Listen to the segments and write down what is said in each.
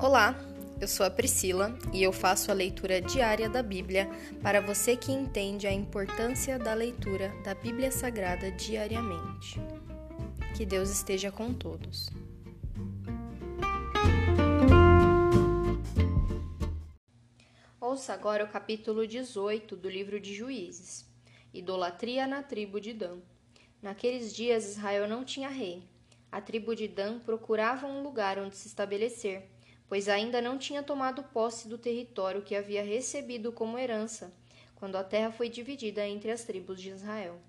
Olá, eu sou a Priscila e eu faço a leitura diária da Bíblia para você que entende a importância da leitura da Bíblia Sagrada diariamente. Que Deus esteja com todos. Ouça agora o capítulo 18 do livro de Juízes. Idolatria na tribo de Dan. Naqueles dias Israel não tinha rei. A tribo de Dan procurava um lugar onde se estabelecer pois ainda não tinha tomado posse do território que havia recebido como herança, quando a terra foi dividida entre as tribos de Israel.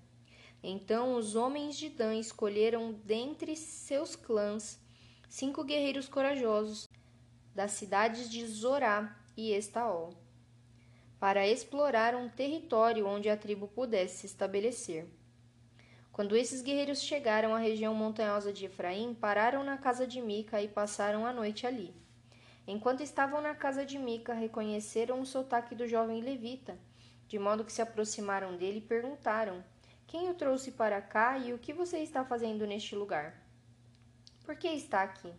Então os homens de Dan escolheram dentre seus clãs cinco guerreiros corajosos das cidades de Zorá e Estaol, para explorar um território onde a tribo pudesse se estabelecer. Quando esses guerreiros chegaram à região montanhosa de Efraim, pararam na casa de Mica e passaram a noite ali. Enquanto estavam na casa de Mica, reconheceram o sotaque do jovem levita, de modo que se aproximaram dele e perguntaram: Quem o trouxe para cá e o que você está fazendo neste lugar? Por que está aqui?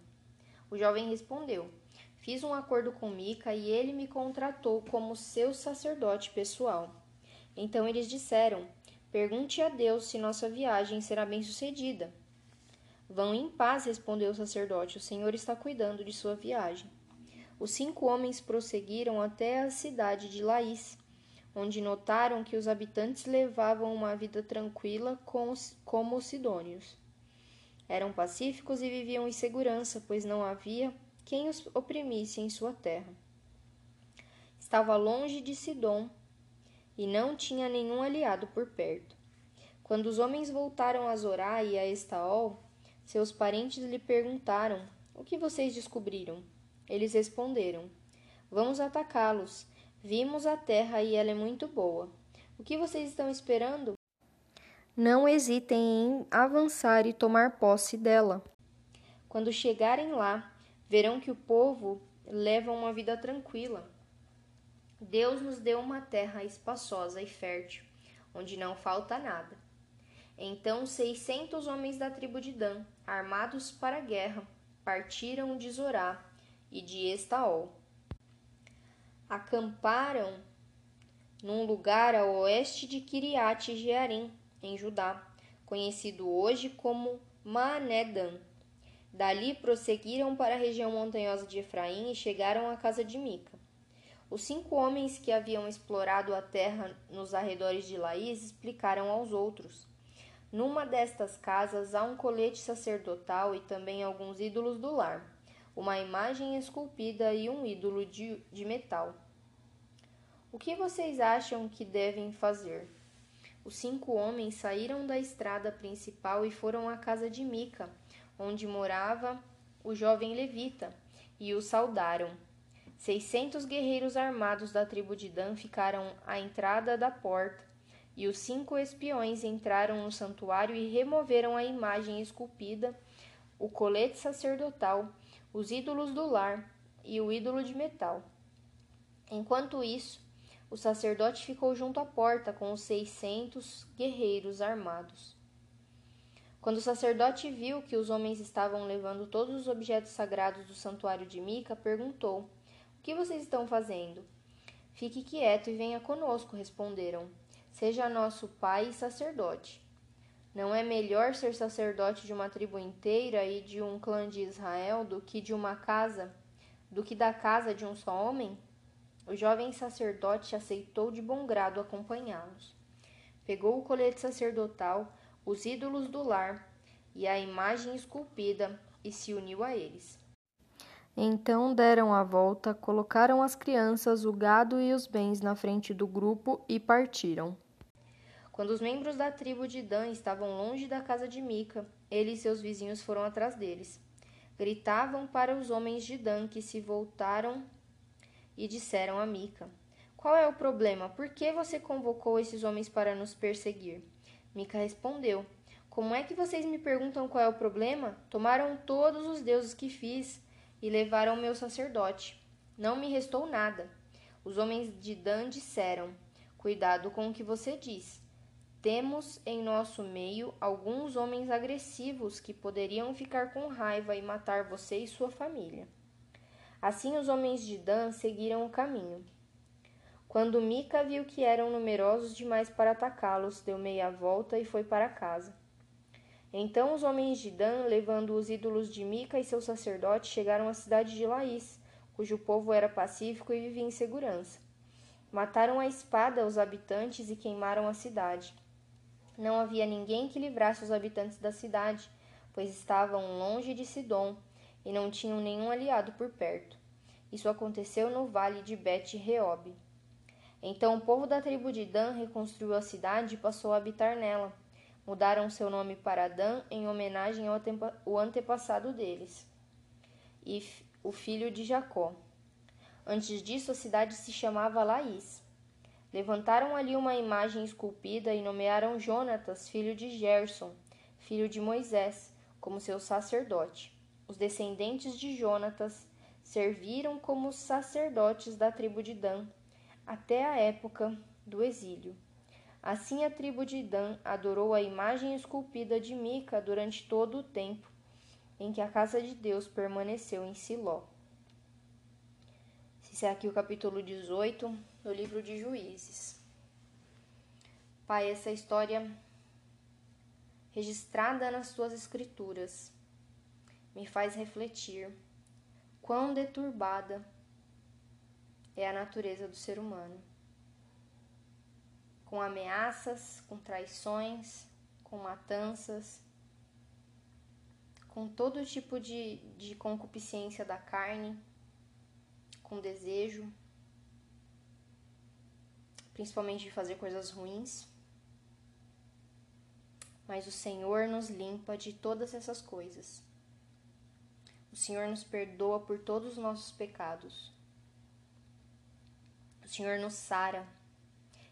O jovem respondeu: Fiz um acordo com Mica e ele me contratou como seu sacerdote pessoal. Então eles disseram: Pergunte a Deus se nossa viagem será bem-sucedida. Vão em paz, respondeu o sacerdote. O Senhor está cuidando de sua viagem. Os cinco homens prosseguiram até a cidade de Laís, onde notaram que os habitantes levavam uma vida tranquila como os sidônios. Eram pacíficos e viviam em segurança, pois não havia quem os oprimisse em sua terra. Estava longe de Sidom e não tinha nenhum aliado por perto. Quando os homens voltaram a Zorá e a Estaol, seus parentes lhe perguntaram: O que vocês descobriram? Eles responderam: Vamos atacá-los. Vimos a terra e ela é muito boa. O que vocês estão esperando? Não hesitem em avançar e tomar posse dela. Quando chegarem lá, verão que o povo leva uma vida tranquila. Deus nos deu uma terra espaçosa e fértil, onde não falta nada. Então seiscentos homens da tribo de Dan, armados para a guerra, partiram de Zorá e de Estaol. Acamparam num lugar a oeste de Kiriat Jearim, em Judá, conhecido hoje como Maanedan. Dali prosseguiram para a região montanhosa de Efraim e chegaram à casa de Mica. Os cinco homens que haviam explorado a terra nos arredores de Laís explicaram aos outros: Numa destas casas há um colete sacerdotal e também alguns ídolos do lar uma imagem esculpida e um ídolo de, de metal. O que vocês acham que devem fazer? Os cinco homens saíram da estrada principal e foram à casa de Mica, onde morava o jovem levita, e o saudaram. Seiscentos guerreiros armados da tribo de Dan ficaram à entrada da porta, e os cinco espiões entraram no santuário e removeram a imagem esculpida, o colete sacerdotal os ídolos do lar e o ídolo de metal. Enquanto isso, o sacerdote ficou junto à porta com os seiscentos guerreiros armados. Quando o sacerdote viu que os homens estavam levando todos os objetos sagrados do santuário de Mica, perguntou: O que vocês estão fazendo? Fique quieto e venha conosco, responderam. Seja nosso pai e sacerdote. Não é melhor ser sacerdote de uma tribo inteira e de um clã de Israel do que de uma casa, do que da casa de um só homem? O jovem sacerdote aceitou de bom grado acompanhá-los. Pegou o colete sacerdotal, os ídolos do lar e a imagem esculpida e se uniu a eles. Então deram a volta, colocaram as crianças, o gado e os bens na frente do grupo e partiram. Quando os membros da tribo de Dan estavam longe da casa de Mica, ele e seus vizinhos foram atrás deles. Gritavam para os homens de Dan que se voltaram e disseram a Mica: Qual é o problema? Por que você convocou esses homens para nos perseguir? Mica respondeu: Como é que vocês me perguntam qual é o problema? Tomaram todos os deuses que fiz e levaram meu sacerdote. Não me restou nada. Os homens de Dan disseram: Cuidado com o que você diz. Temos em nosso meio alguns homens agressivos que poderiam ficar com raiva e matar você e sua família. Assim os homens de Dan seguiram o caminho. Quando Mica viu que eram numerosos demais para atacá-los, deu meia volta e foi para casa. Então os homens de Dan, levando os ídolos de Mica e seus sacerdotes, chegaram à cidade de Laís, cujo povo era pacífico e vivia em segurança. Mataram a espada os habitantes e queimaram a cidade. Não havia ninguém que livrasse os habitantes da cidade, pois estavam longe de Sidom e não tinham nenhum aliado por perto. Isso aconteceu no vale de Bet-Reob. Então o povo da tribo de Dan reconstruiu a cidade e passou a habitar nela. Mudaram seu nome para Dan em homenagem ao antepassado deles, e o filho de Jacó. Antes disso, a cidade se chamava Laís. Levantaram ali uma imagem esculpida e nomearam Jonatas, filho de Gerson, filho de Moisés, como seu sacerdote. Os descendentes de Jonatas serviram como sacerdotes da tribo de Dan até a época do exílio. Assim a tribo de Dan adorou a imagem esculpida de Mica durante todo o tempo em que a casa de Deus permaneceu em Siló. Esse é aqui o capítulo 18 do livro de Juízes. Pai, essa história registrada nas tuas escrituras me faz refletir quão deturbada é a natureza do ser humano com ameaças, com traições, com matanças, com todo tipo de, de concupiscência da carne, com desejo, principalmente de fazer coisas ruins. Mas o Senhor nos limpa de todas essas coisas. O Senhor nos perdoa por todos os nossos pecados. O Senhor nos sara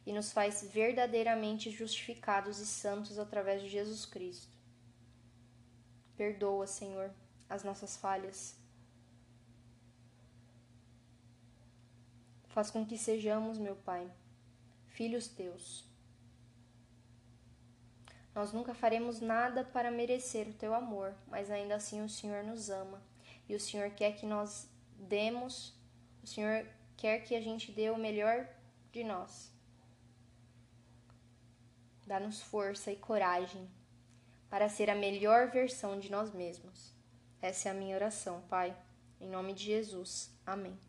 e nos faz verdadeiramente justificados e santos através de Jesus Cristo. Perdoa, Senhor, as nossas falhas. Faz com que sejamos, meu Pai, filhos teus. Nós nunca faremos nada para merecer o teu amor, mas ainda assim o Senhor nos ama e o Senhor quer que nós demos, o Senhor quer que a gente dê o melhor de nós. Dá-nos força e coragem para ser a melhor versão de nós mesmos. Essa é a minha oração, Pai. Em nome de Jesus. Amém.